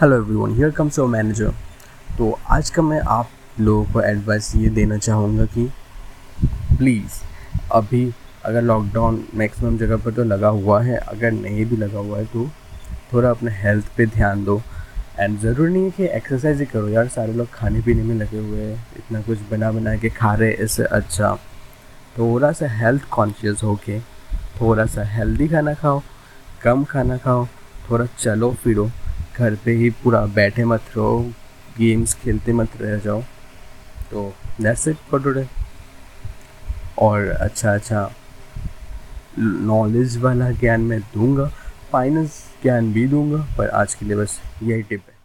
Hello everyone here comes your manager तो आज का मैं आप लोगों को एडवाइस ये देना चाहूँगा कि प्लीज़ अभी अगर लॉकडाउन मैक्सिमम जगह पर तो लगा हुआ है, अगर नहीं भी लगा हुआ है तो थोड़ा अपने हेल्थ पे ध्यान दो। एंड ज़रूरी नहीं है कि एक्सरसाइज ही करो यार, सारे लोग खाने पीने में लगे हुए हैं, इतना कुछ बना बना के खा रहे इससे अच्छा। थोड़ा सा हेल्थ कॉन्शियस हो के थोड़ा सा हेल्दी खाना खाओ, कम खाना खाओ, थोड़ा चलो फिरो। घर पे ही पूरा बैठे मत रहो गेम्स खेलते मत रह जाओ। तो दैट्स इट फॉर टुडे और अच्छा अच्छा नॉलेज वाला ज्ञान मैं दूँगा फाइनेंस ज्ञान भी दूँगा, पर आज के लिए बस यही टिप है।